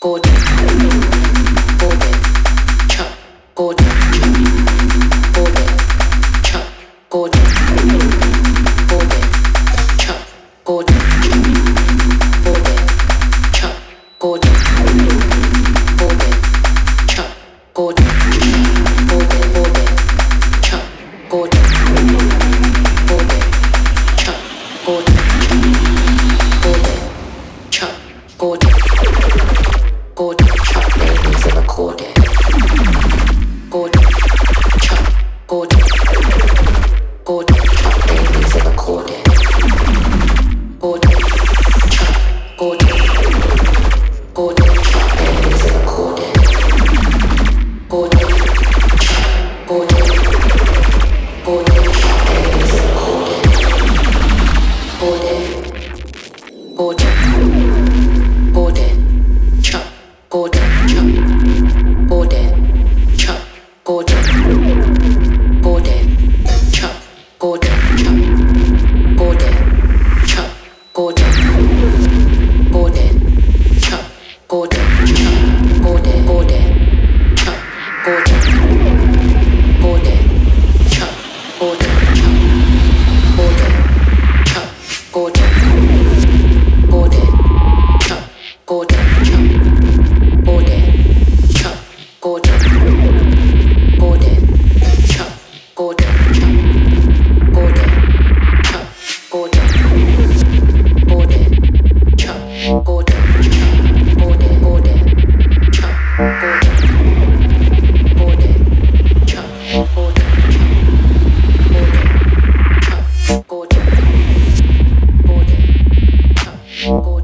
Gordon. Cool.